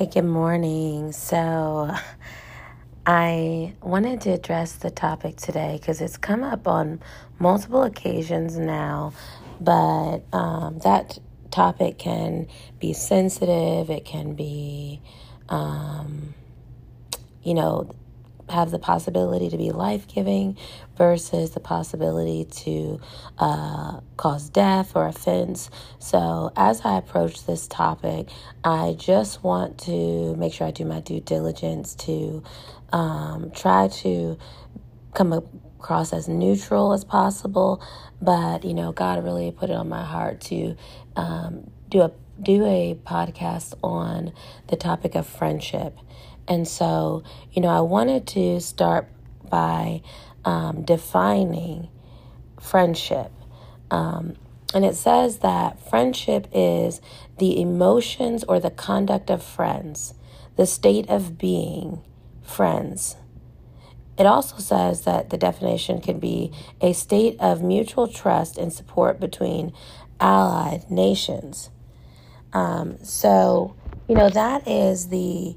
Hi, good morning. So, I wanted to address the topic today because it's come up on multiple occasions now, but um, that topic can be sensitive, it can be, um, you know, have the possibility to be life giving versus the possibility to uh, cause death or offense. So, as I approach this topic, I just want to make sure I do my due diligence to um, try to come across as neutral as possible. But, you know, God really put it on my heart to um, do a do a podcast on the topic of friendship and so, you know, I wanted to start by um, defining friendship. Um, and it says that friendship is the emotions or the conduct of friends, the state of being friends. It also says that the definition can be a state of mutual trust and support between allied nations. Um, so, you know, that is the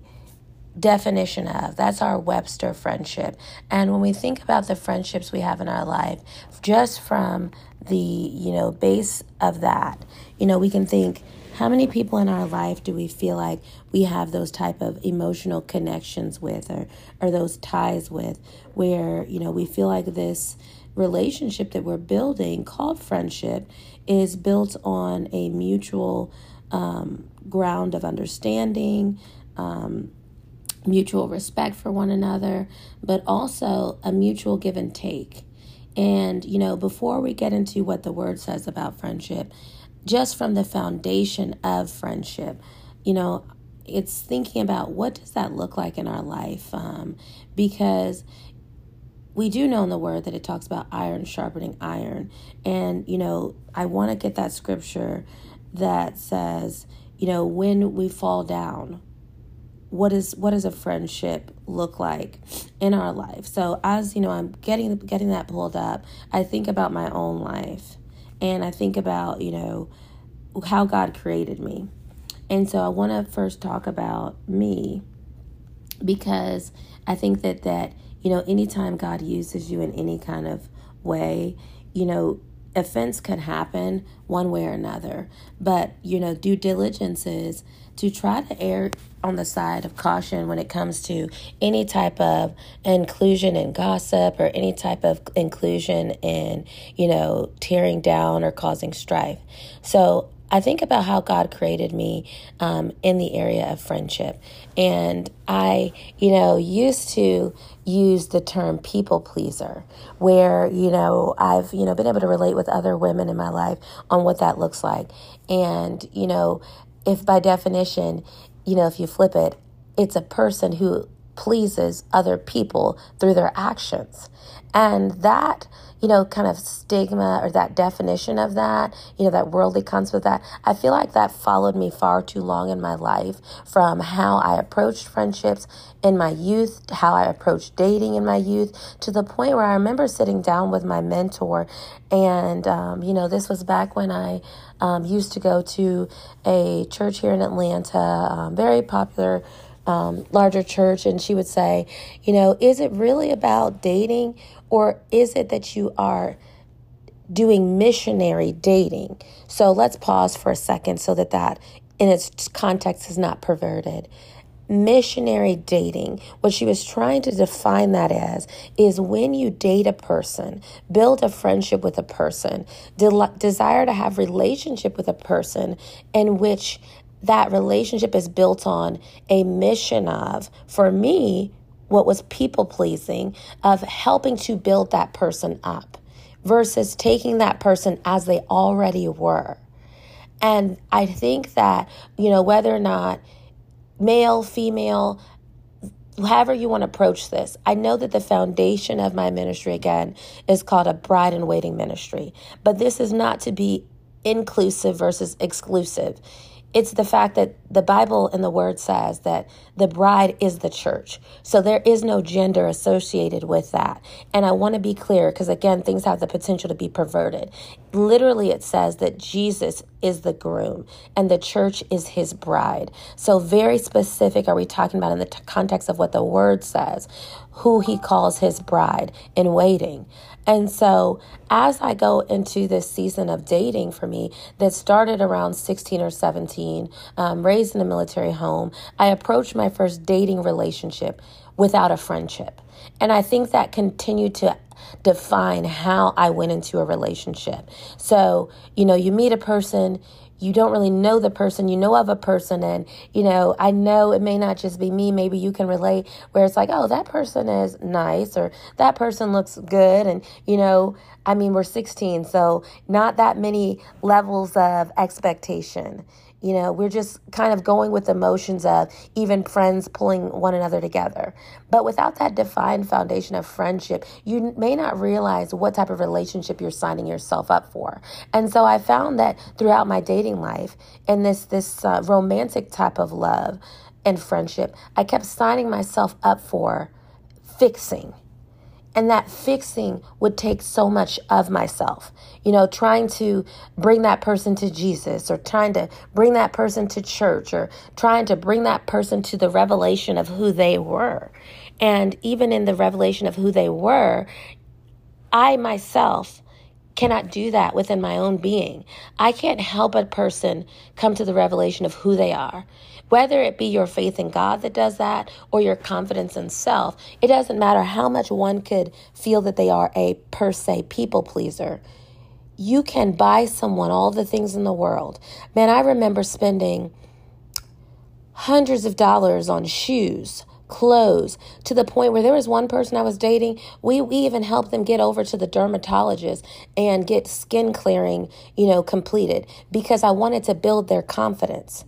definition of. That's our Webster friendship. And when we think about the friendships we have in our life, just from the, you know, base of that, you know, we can think how many people in our life do we feel like we have those type of emotional connections with or or those ties with where, you know, we feel like this relationship that we're building called friendship is built on a mutual um, ground of understanding um, mutual respect for one another, but also a mutual give and take. And, you know, before we get into what the word says about friendship, just from the foundation of friendship, you know, it's thinking about what does that look like in our life um, because we do know in the word that it talks about iron sharpening iron and you know i want to get that scripture that says you know when we fall down what is what does a friendship look like in our life? So as you know i'm getting getting that pulled up i think about my own life and i think about you know how god created me. And so i want to first talk about me because i think that that you know anytime god uses you in any kind of way you know offense could happen one way or another. But you know due diligence is to try to err on the side of caution when it comes to any type of inclusion in gossip or any type of inclusion in, you know, tearing down or causing strife. So I think about how God created me um, in the area of friendship. And I, you know, used to use the term people pleaser, where, you know, I've, you know, been able to relate with other women in my life on what that looks like. And, you know, if by definition, you know, if you flip it, it's a person who pleases other people through their actions. And that, you know, kind of stigma or that definition of that, you know, that worldly concept of that, I feel like that followed me far too long in my life from how I approached friendships in my youth, how I approached dating in my youth, to the point where I remember sitting down with my mentor. And, um, you know, this was back when I um, used to go to a church here in Atlanta, um, very popular um, larger church, and she would say, you know, is it really about dating or is it that you are doing missionary dating? So let's pause for a second so that that in its context is not perverted. Missionary dating, what she was trying to define that as, is when you date a person, build a friendship with a person, de- desire to have relationship with a person in which that relationship is built on a mission of, for me, what was people pleasing, of helping to build that person up versus taking that person as they already were. And I think that, you know, whether or not male, female, however you want to approach this, I know that the foundation of my ministry, again, is called a bride and waiting ministry. But this is not to be inclusive versus exclusive it's the fact that the Bible and the Word says that the bride is the church. So there is no gender associated with that. And I want to be clear because, again, things have the potential to be perverted. Literally, it says that Jesus is the groom and the church is his bride. So, very specific are we talking about in the t- context of what the Word says, who he calls his bride in waiting. And so, as I go into this season of dating for me that started around 16 or 17, um, raised in a military home, I approached my first dating relationship without a friendship. And I think that continued to define how I went into a relationship. So, you know, you meet a person, you don't really know the person, you know of a person, and you know, I know it may not just be me, maybe you can relate where it's like, oh, that person is nice or that person looks good, and you know, I mean, we're 16, so not that many levels of expectation. You know, we're just kind of going with emotions of even friends pulling one another together. But without that defined foundation of friendship, you may not realize what type of relationship you're signing yourself up for. And so I found that throughout my dating life and this this uh, romantic type of love and friendship, I kept signing myself up for fixing and that fixing would take so much of myself. You know, trying to bring that person to Jesus or trying to bring that person to church or trying to bring that person to the revelation of who they were. And even in the revelation of who they were, I myself cannot do that within my own being. I can't help a person come to the revelation of who they are. Whether it be your faith in God that does that or your confidence in self, it doesn't matter how much one could feel that they are a per se people pleaser. You can buy someone all the things in the world. Man, I remember spending hundreds of dollars on shoes clothes to the point where there was one person I was dating. We, we even helped them get over to the dermatologist and get skin clearing, you know, completed because I wanted to build their confidence.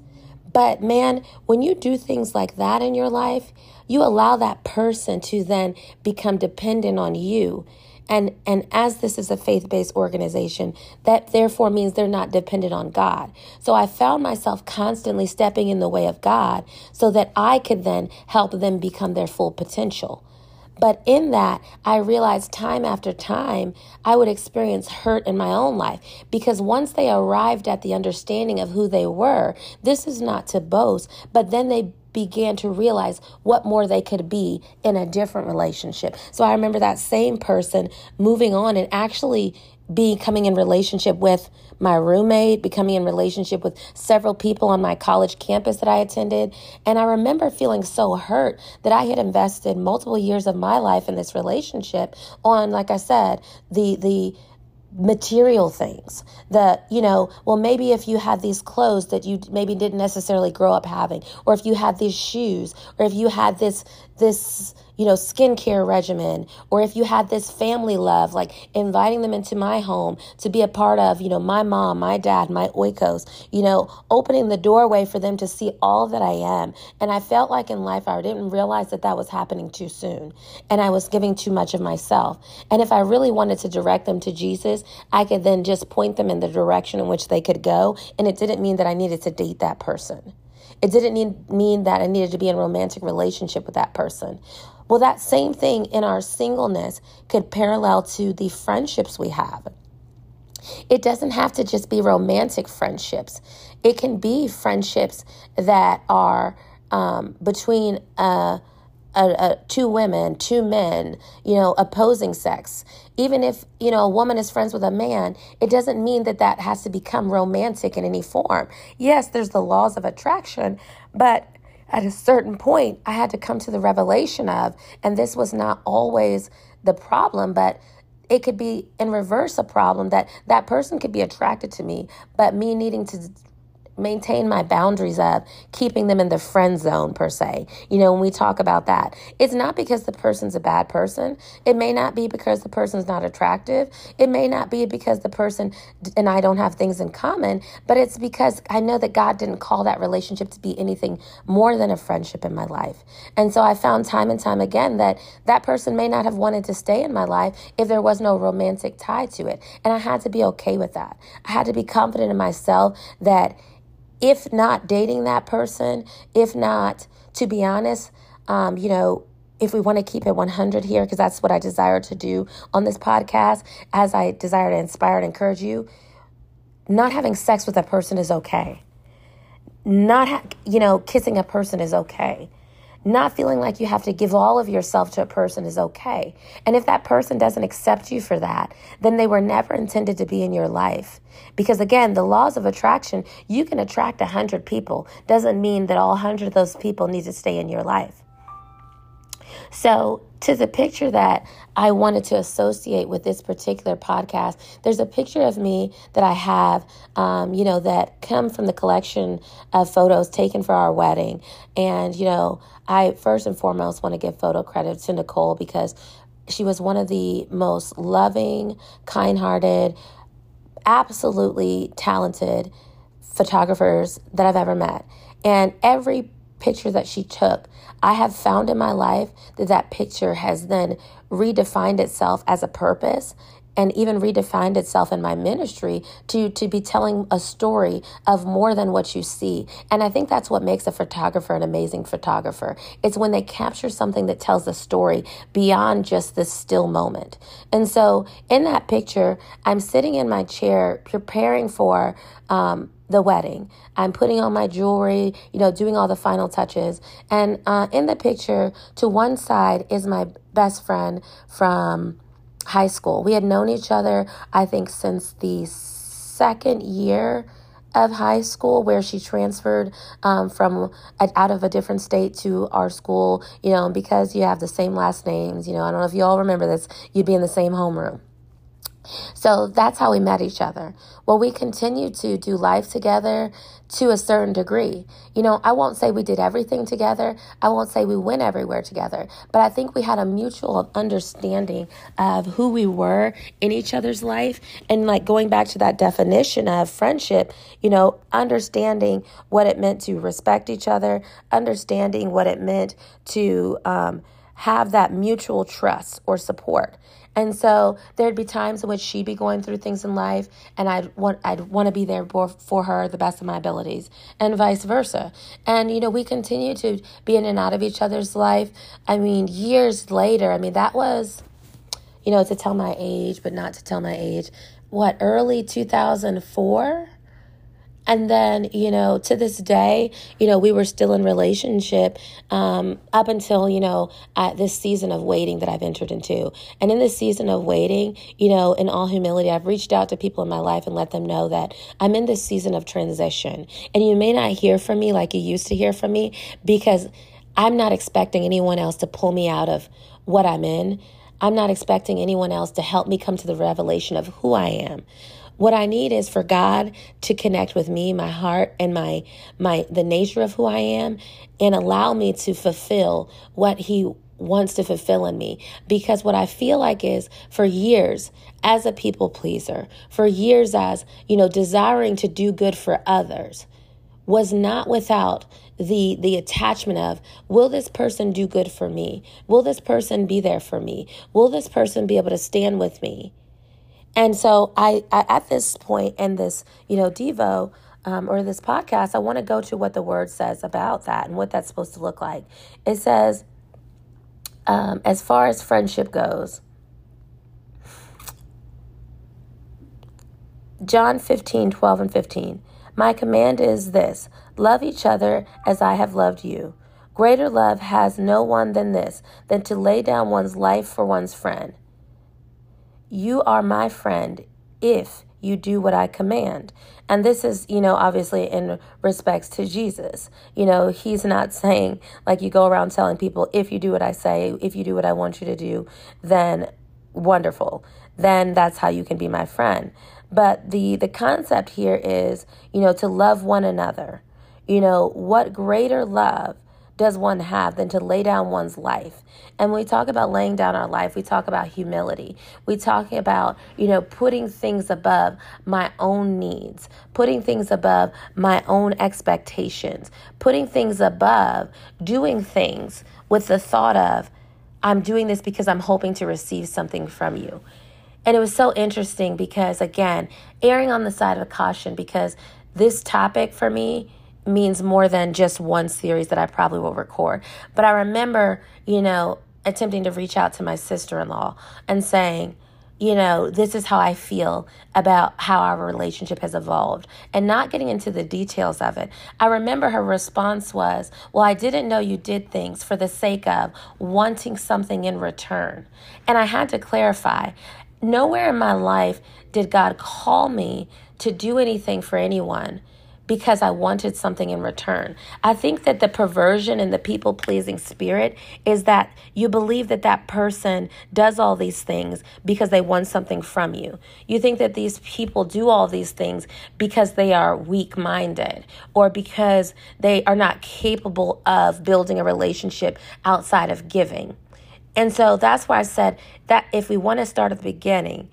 But man, when you do things like that in your life, you allow that person to then become dependent on you. And and as this is a faith-based organization, that therefore means they're not dependent on God. So I found myself constantly stepping in the way of God so that I could then help them become their full potential. But in that, I realized time after time, I would experience hurt in my own life because once they arrived at the understanding of who they were, this is not to boast, but then they began to realize what more they could be in a different relationship. So I remember that same person moving on and actually becoming in relationship with my roommate, becoming in relationship with several people on my college campus that I attended. And I remember feeling so hurt that I had invested multiple years of my life in this relationship on, like I said, the, the, material things that you know well maybe if you had these clothes that you maybe didn't necessarily grow up having or if you had these shoes or if you had this this you know, skincare regimen, or if you had this family love, like inviting them into my home to be a part of, you know, my mom, my dad, my oikos, you know, opening the doorway for them to see all that I am. And I felt like in life I didn't realize that that was happening too soon. And I was giving too much of myself. And if I really wanted to direct them to Jesus, I could then just point them in the direction in which they could go. And it didn't mean that I needed to date that person. It didn't need, mean that I needed to be in a romantic relationship with that person. Well, that same thing in our singleness could parallel to the friendships we have. It doesn't have to just be romantic friendships, it can be friendships that are um, between uh, a, a, two women, two men, you know, opposing sex. Even if, you know, a woman is friends with a man, it doesn't mean that that has to become romantic in any form. Yes, there's the laws of attraction, but at a certain point, I had to come to the revelation of, and this was not always the problem, but it could be in reverse a problem that that person could be attracted to me, but me needing to maintain my boundaries of keeping them in the friend zone per se. You know, when we talk about that, it's not because the person's a bad person. It may not be because the person's not attractive. It may not be because the person and I don't have things in common, but it's because I know that God didn't call that relationship to be anything more than a friendship in my life. And so I found time and time again that that person may not have wanted to stay in my life if there was no romantic tie to it. And I had to be okay with that. I had to be confident in myself that if not dating that person, if not, to be honest, um, you know, if we want to keep it 100 here, because that's what I desire to do on this podcast, as I desire to inspire and encourage you, not having sex with a person is okay. Not, ha- you know, kissing a person is okay. Not feeling like you have to give all of yourself to a person is okay. And if that person doesn't accept you for that, then they were never intended to be in your life. Because again, the laws of attraction, you can attract a 100 people, doesn't mean that all 100 of those people need to stay in your life. So, to the picture that I wanted to associate with this particular podcast, there's a picture of me that I have, um, you know, that come from the collection of photos taken for our wedding. And, you know, I first and foremost want to give photo credit to Nicole because she was one of the most loving, kind hearted, absolutely talented photographers that I've ever met. And every picture that she took, I have found in my life that that picture has then redefined itself as a purpose and even redefined itself in my ministry to to be telling a story of more than what you see. And I think that's what makes a photographer an amazing photographer. It's when they capture something that tells a story beyond just this still moment. And so in that picture, I'm sitting in my chair preparing for um, the wedding. I'm putting on my jewelry, you know, doing all the final touches. And uh, in the picture, to one side is my best friend from high school. We had known each other, I think, since the second year of high school where she transferred um, from out of a different state to our school you know because you have the same last names you know i don't know if you all remember this you'd be in the same homeroom so that's how we met each other. Well, we continued to do life together to a certain degree. You know, I won't say we did everything together. I won't say we went everywhere together, but I think we had a mutual understanding of who we were in each other's life. And like going back to that definition of friendship, you know, understanding what it meant to respect each other, understanding what it meant to, um, have that mutual trust or support. And so there'd be times in which she'd be going through things in life and I'd want I'd want to be there for for her the best of my abilities and vice versa. And you know, we continue to be in and out of each other's life. I mean, years later, I mean, that was you know, to tell my age, but not to tell my age. What, early 2004? And then, you know, to this day, you know, we were still in relationship um, up until, you know, at this season of waiting that I've entered into. And in this season of waiting, you know, in all humility, I've reached out to people in my life and let them know that I'm in this season of transition. And you may not hear from me like you used to hear from me because I'm not expecting anyone else to pull me out of what I'm in. I'm not expecting anyone else to help me come to the revelation of who I am. What I need is for God to connect with me, my heart, and my my the nature of who I am, and allow me to fulfill what He wants to fulfill in me. Because what I feel like is for years as a people pleaser, for years as, you know, desiring to do good for others, was not without the the attachment of will this person do good for me? Will this person be there for me? Will this person be able to stand with me and so I, I at this point in this, you know, Devo um, or this podcast, I want to go to what the word says about that and what that's supposed to look like. It says, um, as far as friendship goes, John 15, 12 and 15. My command is this love each other as I have loved you. Greater love has no one than this, than to lay down one's life for one's friend. You are my friend if you do what I command. And this is, you know, obviously in respects to Jesus. You know, he's not saying like you go around telling people, if you do what I say, if you do what I want you to do, then wonderful. Then that's how you can be my friend. But the the concept here is, you know, to love one another. You know, what greater love does one have than to lay down one's life? And when we talk about laying down our life, we talk about humility. We talk about, you know, putting things above my own needs, putting things above my own expectations, putting things above doing things with the thought of, I'm doing this because I'm hoping to receive something from you. And it was so interesting because, again, erring on the side of caution because this topic for me means more than just one series that I probably will record. But I remember, you know, attempting to reach out to my sister in law and saying, you know, this is how I feel about how our relationship has evolved and not getting into the details of it. I remember her response was, Well, I didn't know you did things for the sake of wanting something in return. And I had to clarify nowhere in my life did God call me to do anything for anyone because I wanted something in return. I think that the perversion and the people pleasing spirit is that you believe that that person does all these things because they want something from you. You think that these people do all these things because they are weak minded or because they are not capable of building a relationship outside of giving. And so that's why I said that if we want to start at the beginning,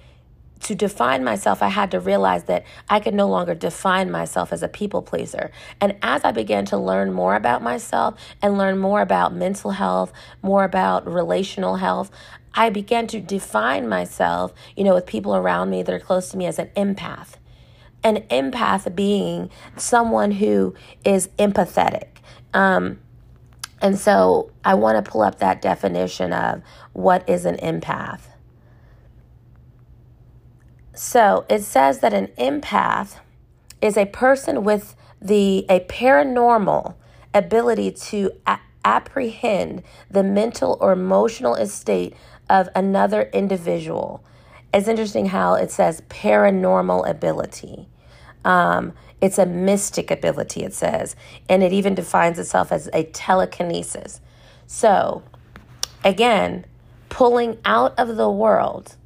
to define myself, I had to realize that I could no longer define myself as a people pleaser. And as I began to learn more about myself and learn more about mental health, more about relational health, I began to define myself, you know, with people around me that are close to me as an empath. An empath being someone who is empathetic. Um, and so I want to pull up that definition of what is an empath. So it says that an empath is a person with the a paranormal ability to a- apprehend the mental or emotional estate of another individual. It's interesting how it says paranormal ability. Um, it's a mystic ability, it says, and it even defines itself as a telekinesis. So, again, pulling out of the world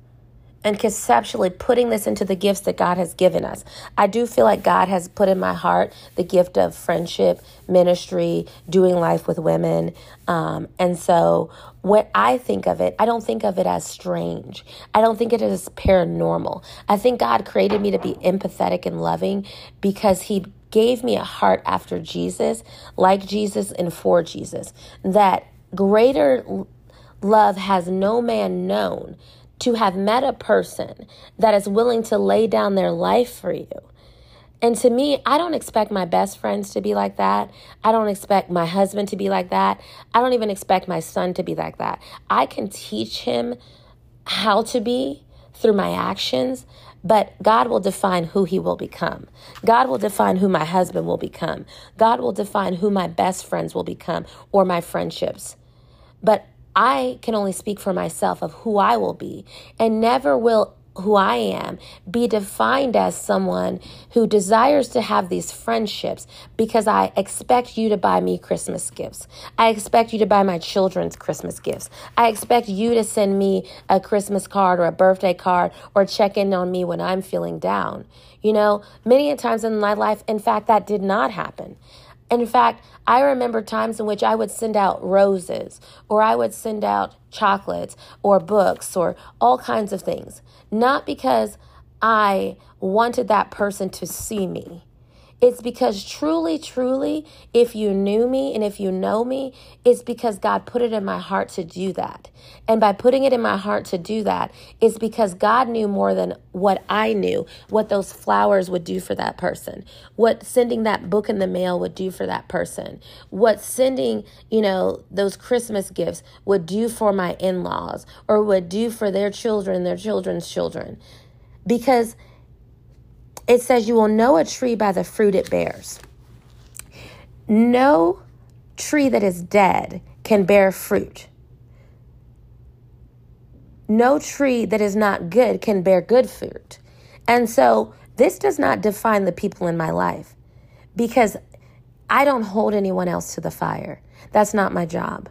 and conceptually putting this into the gifts that God has given us. I do feel like God has put in my heart the gift of friendship, ministry, doing life with women. Um, and so when I think of it, I don't think of it as strange. I don't think it is paranormal. I think God created me to be empathetic and loving because He gave me a heart after Jesus, like Jesus and for Jesus. That greater love has no man known to have met a person that is willing to lay down their life for you. And to me, I don't expect my best friends to be like that. I don't expect my husband to be like that. I don't even expect my son to be like that. I can teach him how to be through my actions, but God will define who he will become. God will define who my husband will become. God will define who my best friends will become or my friendships. But I can only speak for myself of who I will be, and never will who I am be defined as someone who desires to have these friendships because I expect you to buy me Christmas gifts. I expect you to buy my children's Christmas gifts. I expect you to send me a Christmas card or a birthday card or check in on me when I'm feeling down. You know, many a times in my life, in fact, that did not happen. In fact, I remember times in which I would send out roses or I would send out chocolates or books or all kinds of things, not because I wanted that person to see me, it's because truly, truly, if you knew me and if you know me, it's because God put it in my heart to do that. And by putting it in my heart to do that, it's because God knew more than what I knew, what those flowers would do for that person, what sending that book in the mail would do for that person, what sending, you know, those Christmas gifts would do for my in laws or would do for their children, their children's children. Because it says, You will know a tree by the fruit it bears. No tree that is dead can bear fruit. No tree that is not good can bear good fruit. And so this does not define the people in my life because I don't hold anyone else to the fire. That's not my job.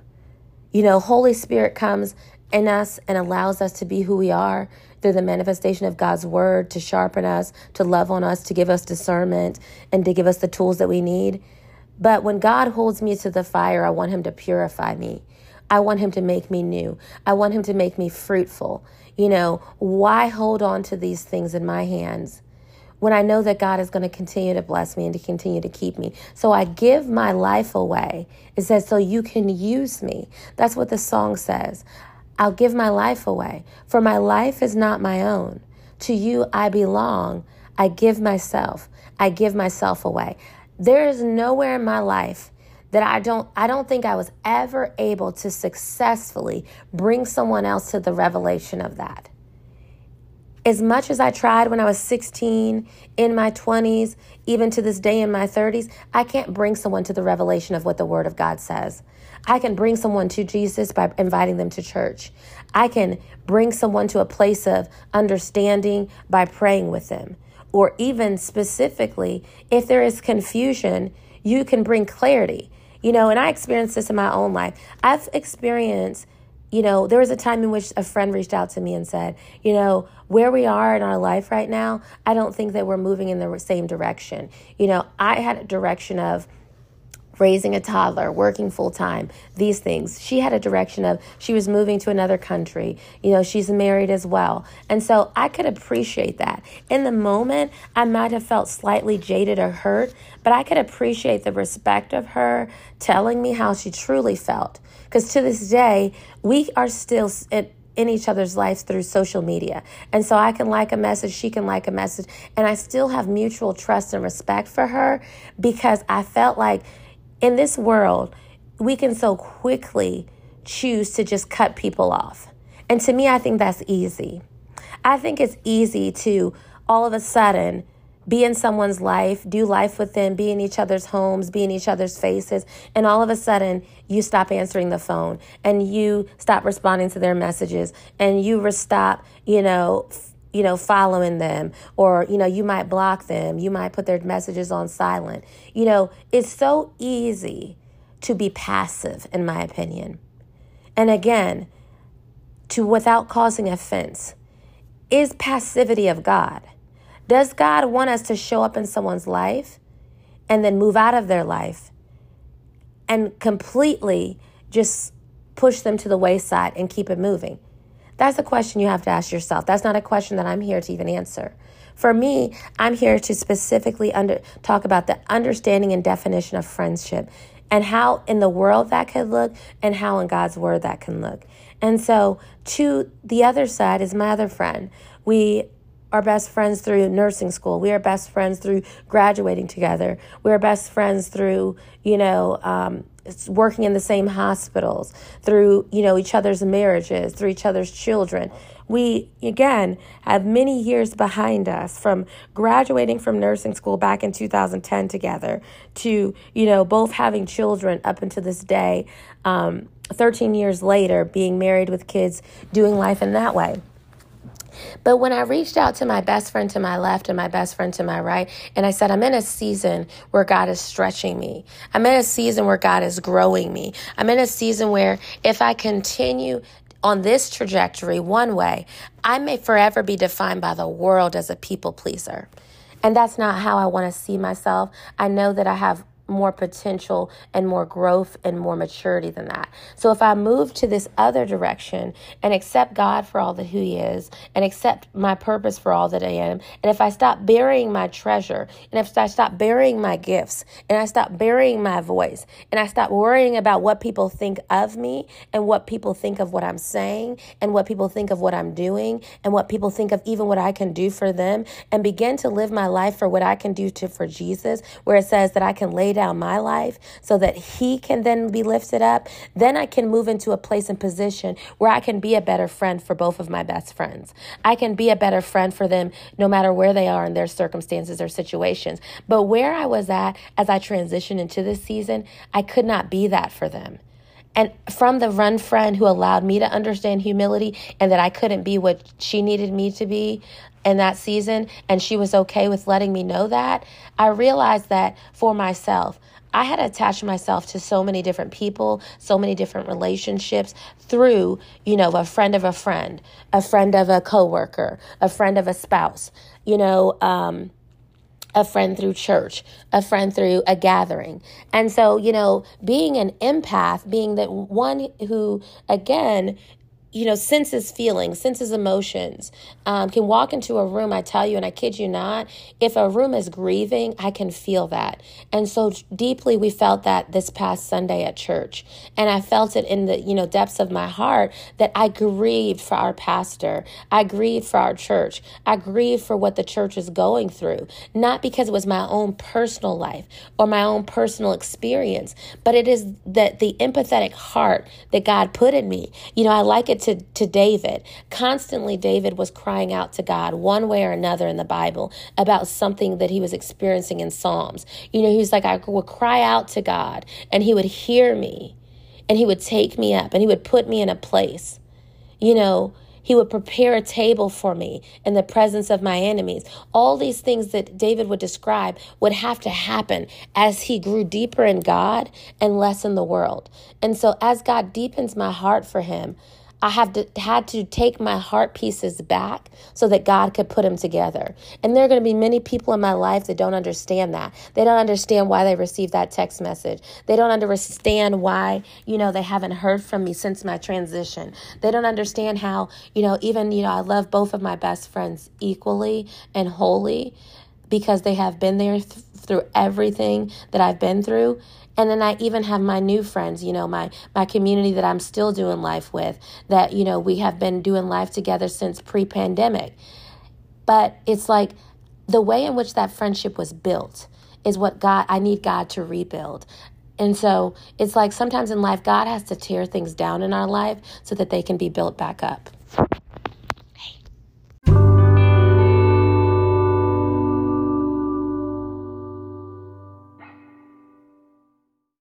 You know, Holy Spirit comes in us and allows us to be who we are through the manifestation of God's word to sharpen us, to love on us, to give us discernment, and to give us the tools that we need. But when God holds me to the fire, I want Him to purify me. I want Him to make me new. I want Him to make me fruitful. You know, why hold on to these things in my hands? when I know that God is going to continue to bless me and to continue to keep me. So I give my life away. It says, so you can use me. That's what the song says. I'll give my life away, for my life is not my own. To you I belong. I give myself. I give myself away. There is nowhere in my life that I don't I don't think I was ever able to successfully bring someone else to the revelation of that. As much as I tried when I was 16, in my 20s, even to this day in my 30s, I can't bring someone to the revelation of what the word of God says. I can bring someone to Jesus by inviting them to church. I can bring someone to a place of understanding by praying with them. Or even specifically, if there is confusion, you can bring clarity. You know, and I experienced this in my own life. I've experienced, you know, there was a time in which a friend reached out to me and said, you know, where we are in our life right now, I don't think that we're moving in the same direction. You know, I had a direction of, raising a toddler, working full time, these things. She had a direction of she was moving to another country. You know, she's married as well. And so I could appreciate that. In the moment, I might have felt slightly jaded or hurt, but I could appreciate the respect of her telling me how she truly felt. Because to this day, we are still in each other's lives through social media. And so I can like a message, she can like a message, and I still have mutual trust and respect for her because I felt like in this world, we can so quickly choose to just cut people off. And to me, I think that's easy. I think it's easy to all of a sudden be in someone's life, do life with them, be in each other's homes, be in each other's faces, and all of a sudden you stop answering the phone and you stop responding to their messages and you stop, you know, you know, following them, or, you know, you might block them, you might put their messages on silent. You know, it's so easy to be passive, in my opinion. And again, to without causing offense, is passivity of God. Does God want us to show up in someone's life and then move out of their life and completely just push them to the wayside and keep it moving? That's a question you have to ask yourself. That's not a question that I'm here to even answer. For me, I'm here to specifically under, talk about the understanding and definition of friendship and how in the world that could look and how in God's word that can look. And so, to the other side is my other friend. We are best friends through nursing school. We are best friends through graduating together. We are best friends through, you know, um, working in the same hospitals, through, you know, each other's marriages, through each other's children. We, again, have many years behind us from graduating from nursing school back in 2010 together to, you know, both having children up until this day, um, 13 years later, being married with kids, doing life in that way. But when I reached out to my best friend to my left and my best friend to my right, and I said, I'm in a season where God is stretching me. I'm in a season where God is growing me. I'm in a season where if I continue on this trajectory one way, I may forever be defined by the world as a people pleaser. And that's not how I want to see myself. I know that I have more potential and more growth and more maturity than that. So if I move to this other direction and accept God for all that he is and accept my purpose for all that I am, and if I stop burying my treasure and if I stop burying my gifts and I stop burying my voice and I stop worrying about what people think of me and what people think of what I'm saying and what people think of what I'm doing and what people think of even what I can do for them and begin to live my life for what I can do to for Jesus where it says that I can lay down my life so that He can then be lifted up, then I can move into a place and position where I can be a better friend for both of my best friends. I can be a better friend for them no matter where they are in their circumstances or situations. But where I was at as I transitioned into this season, I could not be that for them. And from the run friend who allowed me to understand humility and that I couldn't be what she needed me to be, in that season and she was okay with letting me know that, I realized that for myself, I had attached myself to so many different people, so many different relationships through, you know, a friend of a friend, a friend of a coworker, a friend of a spouse, you know, um, a friend through church, a friend through a gathering. And so, you know, being an empath, being that one who, again, you know, senses feelings, senses emotions, um, can walk into a room. I tell you, and I kid you not, if a room is grieving, I can feel that. And so deeply, we felt that this past Sunday at church. And I felt it in the, you know, depths of my heart that I grieved for our pastor. I grieved for our church. I grieved for what the church is going through, not because it was my own personal life or my own personal experience, but it is that the empathetic heart that God put in me. You know, I like it to, to David. Constantly, David was crying out to God one way or another in the Bible about something that he was experiencing in Psalms. You know, he was like, I would cry out to God and he would hear me and he would take me up and he would put me in a place. You know, he would prepare a table for me in the presence of my enemies. All these things that David would describe would have to happen as he grew deeper in God and less in the world. And so, as God deepens my heart for him, I have to, had to take my heart pieces back so that God could put them together. And there are going to be many people in my life that don't understand that. They don't understand why they received that text message. They don't understand why, you know, they haven't heard from me since my transition. They don't understand how, you know, even, you know, I love both of my best friends equally and wholly because they have been there th- through everything that I've been through. And then I even have my new friends, you know, my my community that I'm still doing life with, that, you know, we have been doing life together since pre-pandemic. But it's like the way in which that friendship was built is what God I need God to rebuild. And so it's like sometimes in life God has to tear things down in our life so that they can be built back up.